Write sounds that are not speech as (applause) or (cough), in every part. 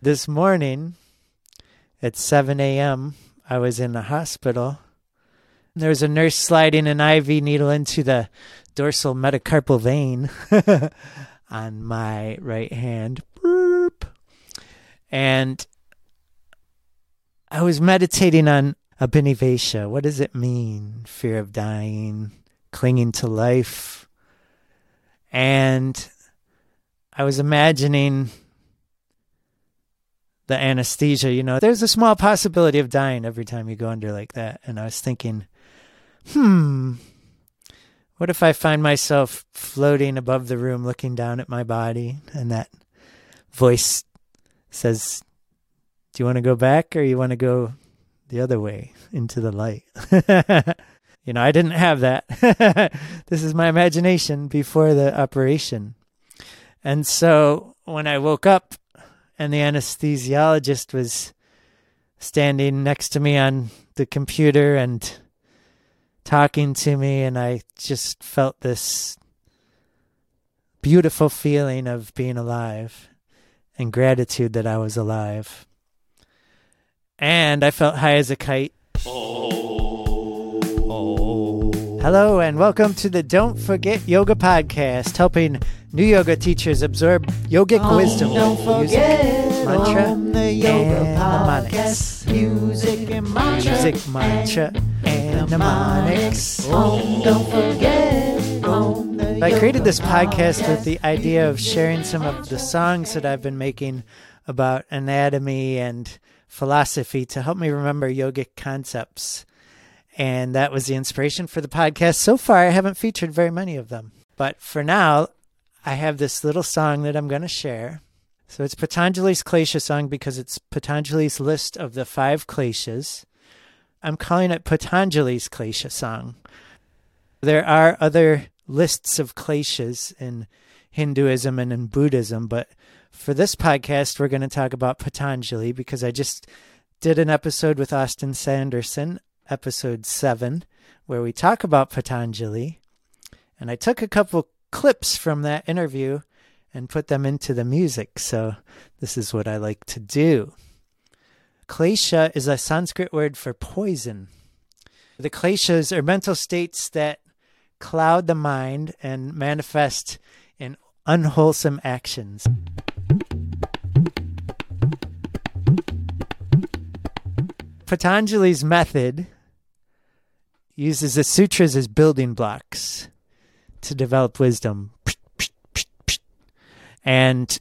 This morning at 7 a.m., I was in the hospital. There was a nurse sliding an IV needle into the dorsal metacarpal vein (laughs) on my right hand. Burp. And I was meditating on Abhinivesha. What does it mean? Fear of dying, clinging to life. And I was imagining the anesthesia, you know, there's a small possibility of dying every time you go under like that. And I was thinking, hmm, what if I find myself floating above the room looking down at my body and that voice says, Do you want to go back or you want to go the other way into the light? (laughs) you know, I didn't have that. (laughs) this is my imagination before the operation. And so when I woke up, and the anesthesiologist was standing next to me on the computer and talking to me and I just felt this beautiful feeling of being alive and gratitude that I was alive. And I felt high as a kite. Oh. oh. Hello and welcome to the Don't Forget Yoga podcast, helping new yoga teachers absorb yogic oh, wisdom don't forget mantra the yoga and mnemonics. Music and mantra. Music, mantra, and mnemonics. Oh, don't forget. I created this podcast with the idea of sharing some of the songs that I've been making about anatomy and philosophy to help me remember yogic concepts. And that was the inspiration for the podcast. So far, I haven't featured very many of them. But for now, I have this little song that I'm going to share. So it's Patanjali's Klesha song because it's Patanjali's list of the five Kleshas. I'm calling it Patanjali's Klesha song. There are other lists of Kleshas in Hinduism and in Buddhism, but for this podcast, we're going to talk about Patanjali because I just did an episode with Austin Sanderson, episode seven, where we talk about Patanjali. And I took a couple clips from that interview and put them into the music. So this is what I like to do. Klesha is a Sanskrit word for poison. The kleshas are mental states that cloud the mind and manifest in unwholesome actions. Patanjali's method uses the sutras as building blocks to develop wisdom. And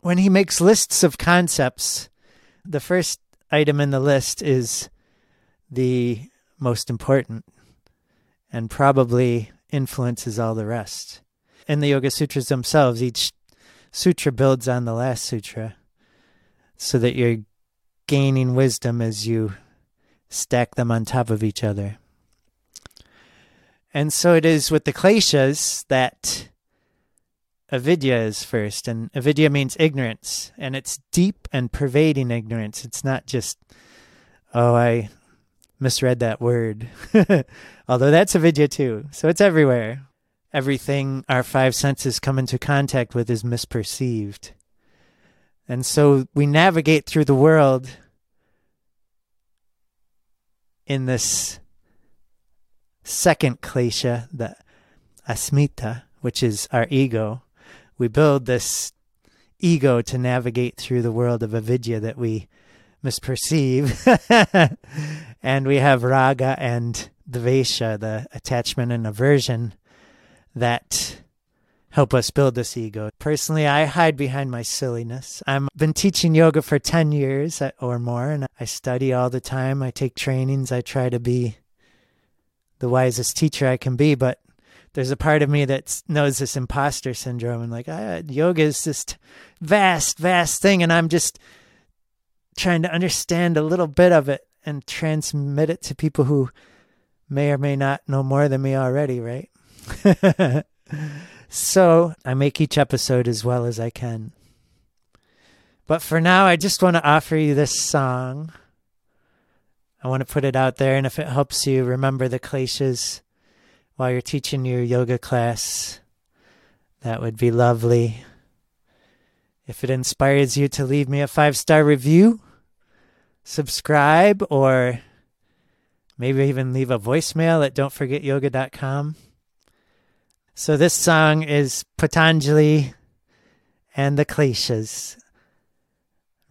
when he makes lists of concepts, the first item in the list is the most important and probably influences all the rest. In the Yoga Sutras themselves, each sutra builds on the last sutra so that you're gaining wisdom as you stack them on top of each other. And so it is with the kleshas that avidya is first. And avidya means ignorance. And it's deep and pervading ignorance. It's not just, oh, I misread that word. (laughs) Although that's avidya too. So it's everywhere. Everything our five senses come into contact with is misperceived. And so we navigate through the world in this second klesha, the asmita, which is our ego, we build this ego to navigate through the world of avidya that we misperceive. (laughs) and we have raga and dvesha, the attachment and aversion that help us build this ego. Personally, I hide behind my silliness. I've been teaching yoga for 10 years or more, and I study all the time. I take trainings. I try to be the wisest teacher I can be, but there's a part of me that knows this imposter syndrome and like ah, yoga is this vast, vast thing, and I'm just trying to understand a little bit of it and transmit it to people who may or may not know more than me already, right? (laughs) so I make each episode as well as I can. But for now, I just want to offer you this song. I want to put it out there, and if it helps you remember the kleshas while you're teaching your yoga class, that would be lovely. If it inspires you to leave me a five star review, subscribe, or maybe even leave a voicemail at don'tforgetyoga.com. So this song is Patanjali and the Kleshas.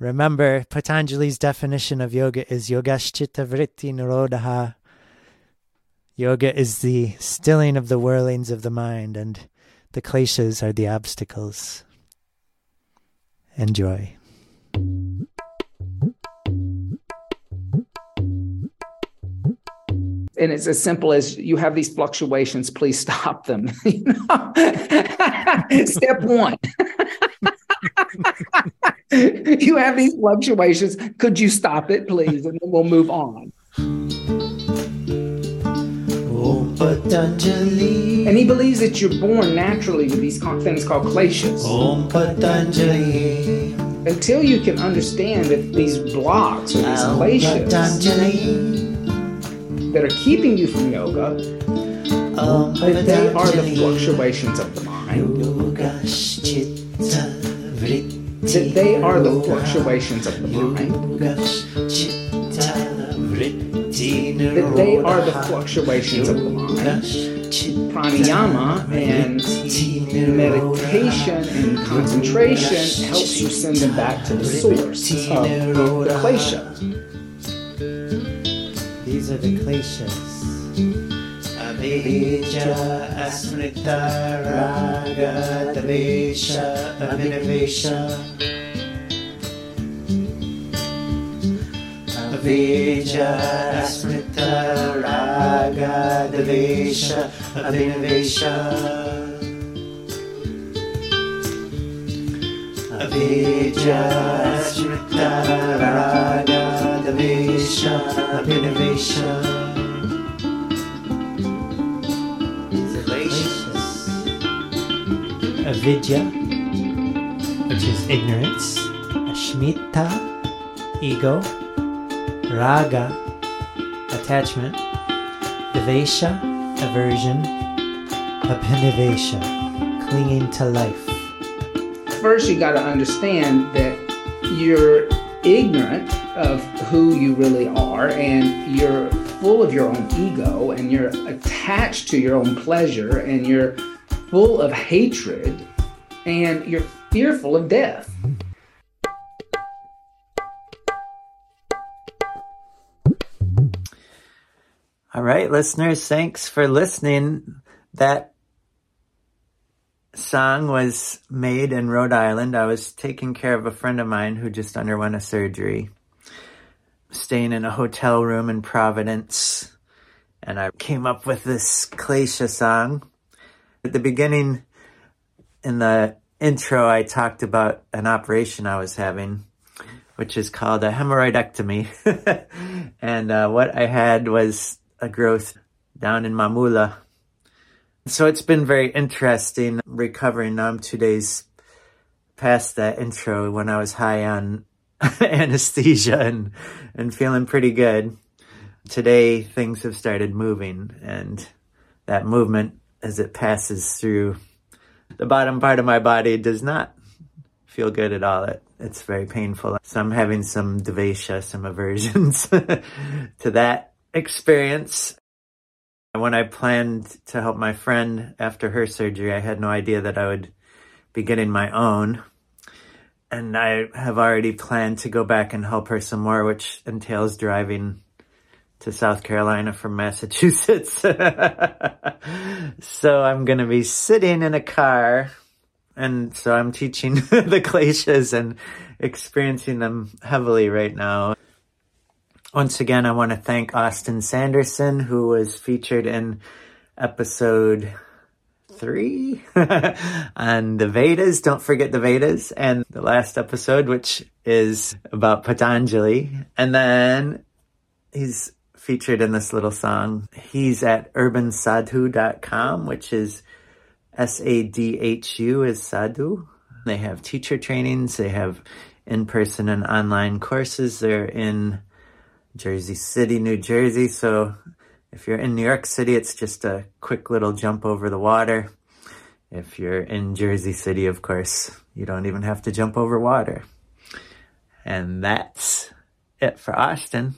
Remember, Patanjali's definition of yoga is Yogaschita Vritti Nirodha. Yoga is the stilling of the whirlings of the mind, and the kleshas are the obstacles. Enjoy. and it's as simple as you have these fluctuations please stop them (laughs) (laughs) step one (laughs) (laughs) you have these fluctuations. Could you stop it please? And then we'll move on. And he believes that you're born naturally with these things called kleshas. Until you can understand that these blocks or these kleshas that are keeping you from yoga, that they are the fluctuations of the mind. That they are the fluctuations of the mind. That they are the fluctuations of the mind. Pranayama and meditation and concentration helps you send them back to the source of the klesha. These are the kleshas. Avijja asmita raga davesha abhinivesha Avijja asmita raga davesha abhinivesha Avijja asmita raga davesha abhinivesha Avidya, which is ignorance, Ashmita, ego, Raga, attachment, Devesha, aversion, Abhinivesha, clinging to life. First, you got to understand that you're ignorant of who you really are and you're full of your own ego and you're attached to your own pleasure and you're full of hatred and you're fearful of death. All right, listeners, thanks for listening. That song was made in Rhode Island. I was taking care of a friend of mine who just underwent a surgery, staying in a hotel room in Providence. And I came up with this Klesha song. At the beginning, in the intro, I talked about an operation I was having, which is called a hemorrhoidectomy. (laughs) and uh, what I had was a growth down in Mamula. So it's been very interesting recovering. Now I'm two days past that intro when I was high on (laughs) anesthesia and, and feeling pretty good. Today things have started moving and that movement as it passes through the bottom part of my body does not feel good at all. It, it's very painful. So I'm having some devesha, some aversions (laughs) to that experience. When I planned to help my friend after her surgery, I had no idea that I would be getting my own. And I have already planned to go back and help her some more, which entails driving to South Carolina from Massachusetts. (laughs) so I'm going to be sitting in a car. And so I'm teaching (laughs) the kleshas and experiencing them heavily right now. Once again, I want to thank Austin Sanderson, who was featured in episode three (laughs) on the Vedas. Don't forget the Vedas and the last episode, which is about Patanjali. And then he's featured in this little song. He's at urbansadhu.com, which is S-A-D-H-U is sadhu. They have teacher trainings. They have in-person and online courses. They're in Jersey City, New Jersey. So if you're in New York City, it's just a quick little jump over the water. If you're in Jersey City, of course, you don't even have to jump over water. And that's it for Austin.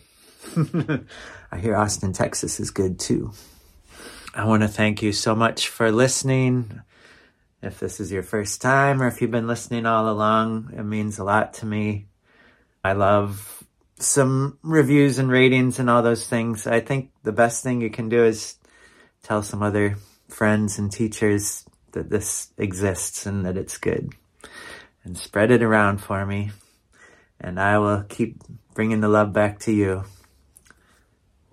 (laughs) I hear Austin, Texas is good too. I want to thank you so much for listening. If this is your first time or if you've been listening all along, it means a lot to me. I love some reviews and ratings and all those things. I think the best thing you can do is tell some other friends and teachers that this exists and that it's good and spread it around for me. And I will keep bringing the love back to you.